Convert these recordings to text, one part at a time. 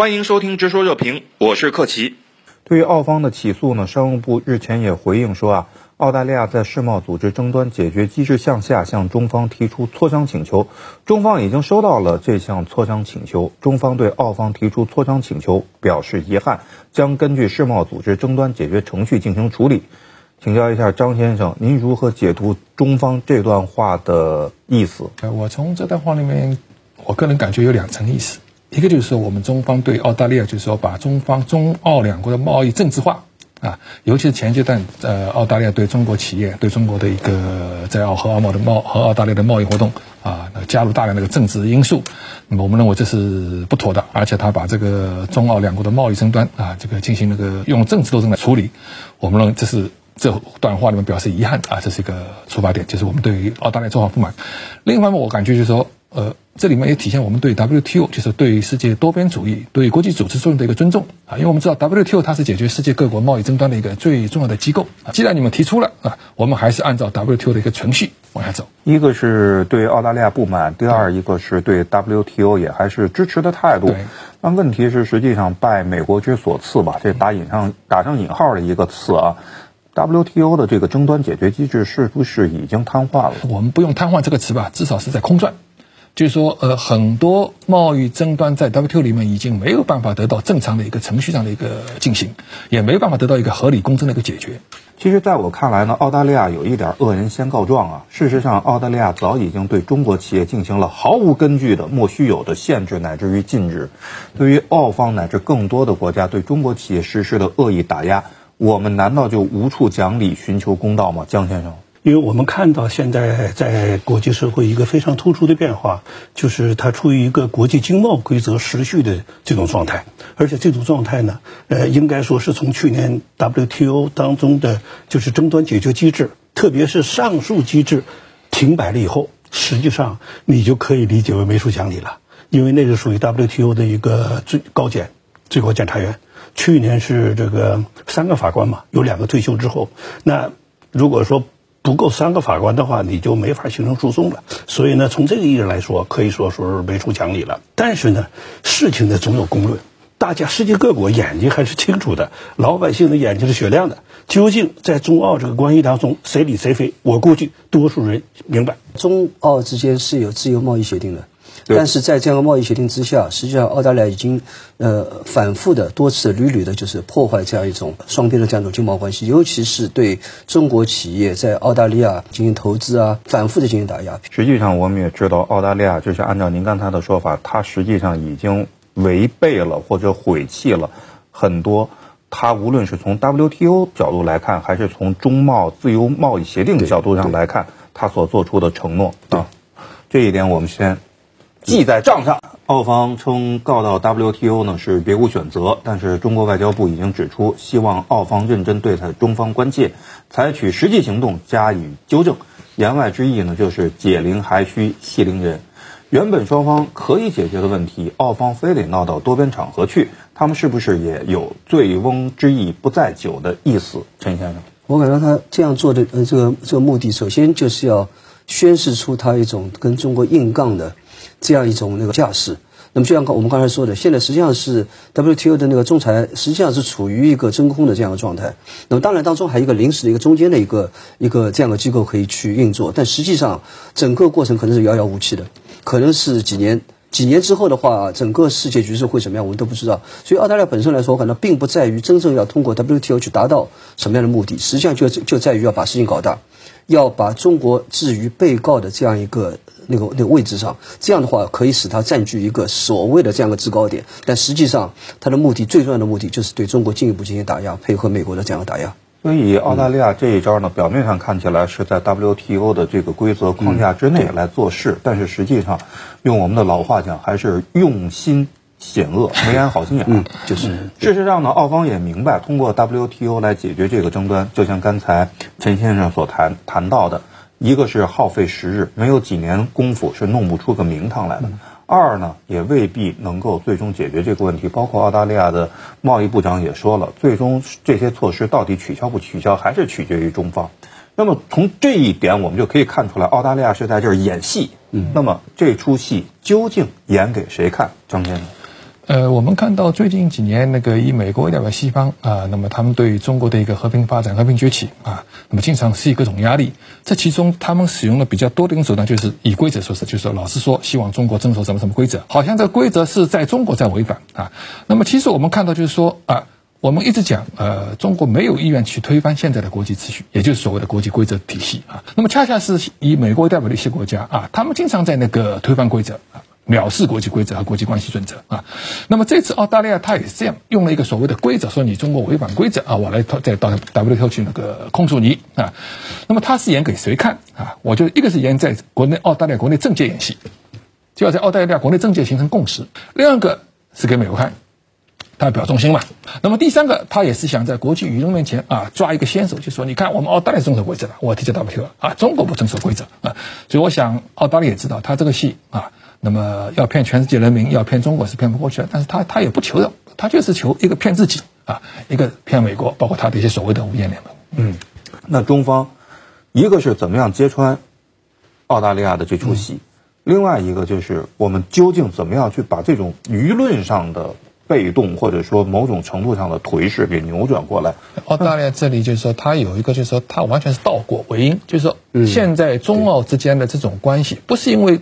欢迎收听《直说热评》，我是克奇。对于澳方的起诉呢，商务部日前也回应说啊，澳大利亚在世贸组织争端解决机制向下向中方提出磋商请求，中方已经收到了这项磋商请求，中方对澳方提出磋商请求表示遗憾，将根据世贸组织争端解决程序进行处理。请教一下张先生，您如何解读中方这段话的意思？我从这段话里面，我个人感觉有两层意思。一个就是说，我们中方对澳大利亚，就是说把中方中澳两国的贸易政治化啊，尤其是前阶段，呃，澳大利亚对中国企业、对中国的一个在澳和澳贸的贸和澳大利亚的贸易活动啊，加入大量的个政治因素，那么我们认为这是不妥的，而且他把这个中澳两国的贸易争端啊，这个进行那个用政治斗争来处理，我们认为这是这段话里面表示遗憾啊，这是一个出发点，就是我们对于澳大利亚做法不满。另一方面，我感觉就是说。呃，这里面也体现我们对 WTO，就是对世界多边主义、对国际组织作用的一个尊重啊。因为我们知道 WTO 它是解决世界各国贸易争端的一个最重要的机构啊。既然你们提出了啊，我们还是按照 WTO 的一个程序往下走。一个是对澳大利亚不满，第二一个是对 WTO 也还是支持的态度。那问题是，实际上拜美国之所赐吧，这打引上打上引号的一个词啊。WTO 的这个争端解决机制是不是已经瘫痪了？我们不用瘫痪这个词吧，至少是在空转。就是说，呃，很多贸易争端在 WTO 里面已经没有办法得到正常的一个程序上的一个进行，也没有办法得到一个合理公正的一个解决。其实，在我看来呢，澳大利亚有一点恶人先告状啊。事实上，澳大利亚早已经对中国企业进行了毫无根据的莫须有的限制乃至于禁止。对于澳方乃至更多的国家对中国企业实施的恶意打压，我们难道就无处讲理、寻求公道吗？江先生。因为我们看到现在在国际社会一个非常突出的变化，就是它处于一个国际经贸规则失序的这种状态，而且这种状态呢，呃，应该说是从去年 WTO 当中的就是争端解决机制，特别是上述机制停摆了以后，实际上你就可以理解为没处讲理了，因为那是属于 WTO 的一个最高检最高检察员，去年是这个三个法官嘛，有两个退休之后，那如果说。不够三个法官的话，你就没法形成诉讼了。所以呢，从这个意义上来说，可以说说是没出讲理了。但是呢，事情呢总有公论，大家世界各国眼睛还是清楚的，老百姓的眼睛是雪亮的。究竟在中澳这个关系当中，谁理谁非？我估计多数人明白，中澳之间是有自由贸易协定的。但是在这样的贸易协定之下，实际上澳大利亚已经呃反复的多次屡屡的，就是破坏这样一种双边的这样一种经贸关系，尤其是对中国企业在澳大利亚进行投资啊，反复的进行打压。实际上，我们也知道，澳大利亚就是按照您刚才的说法，它实际上已经违背了或者毁弃了很多，它无论是从 WTO 角度来看，还是从中贸自由贸易协定的角度上来看，它所做出的承诺啊，这一点我们先。记在账上。澳方称告到 WTO 呢是别无选择，但是中国外交部已经指出，希望澳方认真对待中方关切，采取实际行动加以纠正。言外之意呢，就是解铃还须系铃人。原本双方可以解决的问题，澳方非得闹到多边场合去，他们是不是也有醉翁之意不在酒的意思？陈先生，我感觉他这样做的呃这个这个目的，首先就是要宣示出他一种跟中国硬杠的。这样一种那个架势，那么就像我们刚才说的，现在实际上是 WTO 的那个仲裁实际上是处于一个真空的这样的状态。那么当然当中还有一个临时的一个中间的一个一个这样的机构可以去运作，但实际上整个过程可能是遥遥无期的，可能是几年几年之后的话，整个世界局势会怎么样，我们都不知道。所以澳大利亚本身来说，我感到并不在于真正要通过 WTO 去达到什么样的目的，实际上就就在于要把事情搞大。要把中国置于被告的这样一个那个那个位置上，这样的话可以使他占据一个所谓的这样的制高点，但实际上他的目的最重要的目的就是对中国进一步进行打压，配合美国的这样的打压。所以澳大利亚这一招呢，表面上看起来是在 WTO 的这个规则框架之内来做事，但是实际上，用我们的老话讲，还是用心。险恶，没安好心眼。就是，事实上呢，澳方也明白，通过 WTO 来解决这个争端，就像刚才陈先生所谈谈到的，一个是耗费时日，没有几年功夫是弄不出个名堂来的；二呢，也未必能够最终解决这个问题。包括澳大利亚的贸易部长也说了，最终这些措施到底取消不取消，还是取决于中方。那么从这一点，我们就可以看出来，澳大利亚是在这儿演戏。嗯，那么这出戏究竟演给谁看？张先生。呃，我们看到最近几年那个以美国为代表西方啊，那么他们对中国的一个和平发展、和平崛起啊，那么经常是一各种压力。这其中他们使用的比较多的一种手段就是以规则说事，就是老是说希望中国遵守什么什么规则，好像这规则是在中国在违反啊。那么其实我们看到就是说啊。我们一直讲，呃，中国没有意愿去推翻现在的国际秩序，也就是所谓的国际规则体系啊。那么恰恰是以美国为代表的一些国家啊，他们经常在那个推翻规则啊，藐视国际规则和国际关系准则啊。那么这次澳大利亚他也是这样，用了一个所谓的规则，说你中国违反规则啊，我来再到 WTO 去那个控诉你啊。那么他是演给谁看啊？我觉得一个是演在国内澳大利亚国内政界演戏，就要在澳大利亚国内政界形成共识；另一个是给美国看。他表忠心嘛？那么第三个，他也是想在国际舆论面前啊抓一个先手，就说你看我们澳大利亚遵守规则了，我提交 WTO 啊，中国不遵守规则啊。所以我想澳大利亚也知道他这个戏啊，那么要骗全世界人民，要骗中国是骗不过去的。但是他他也不求的，他就是求一个骗自己啊，一个骗美国，包括他的一些所谓的五眼联盟。嗯，那中方一个是怎么样揭穿澳大利亚的这出戏，另外一个就是我们究竟怎么样去把这种舆论上的。被动或者说某种程度上的颓势给扭转过来。澳大利亚这里就是说，它有一个就是说，它完全是倒果为因，就是说，现在中澳之间的这种关系，不是因为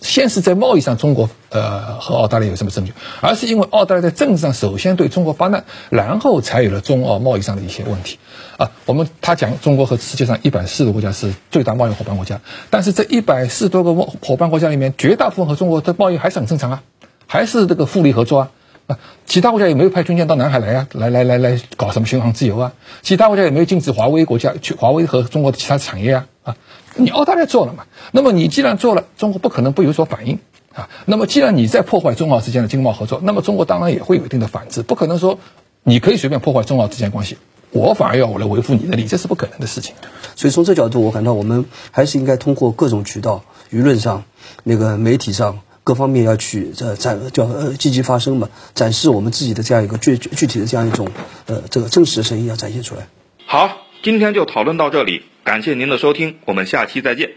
先是在贸易上中国呃和澳大利亚有什么证据，而是因为澳大利亚在政治上首先对中国发难，然后才有了中澳贸易上的一些问题。啊，我们他讲中国和世界上一百四十个国家是最大贸易伙伴国家，但是这一百四十多个伙伴国家里面，绝大部分和中国的贸易还是很正常啊，还是这个互利合作啊。啊，其他国家也没有派军舰到南海来呀，来来来来搞什么巡航自由啊？其他国家也没有禁止华为国家去华为和中国的其他产业啊？啊，你澳大利亚做了嘛？那么你既然做了，中国不可能不有所反应啊。那么既然你在破坏中澳之间的经贸合作，那么中国当然也会有一定的反制，不可能说你可以随便破坏中澳之间关系，我反而要我来维护你的利益，这是不可能的事情。所以从这角度，我感到我们还是应该通过各种渠道，舆论上、那个媒体上。各方面要去这展叫呃积极发声嘛，展示我们自己的这样一个具具体的这样一种呃这个真实的声音要展现出来。好，今天就讨论到这里，感谢您的收听，我们下期再见。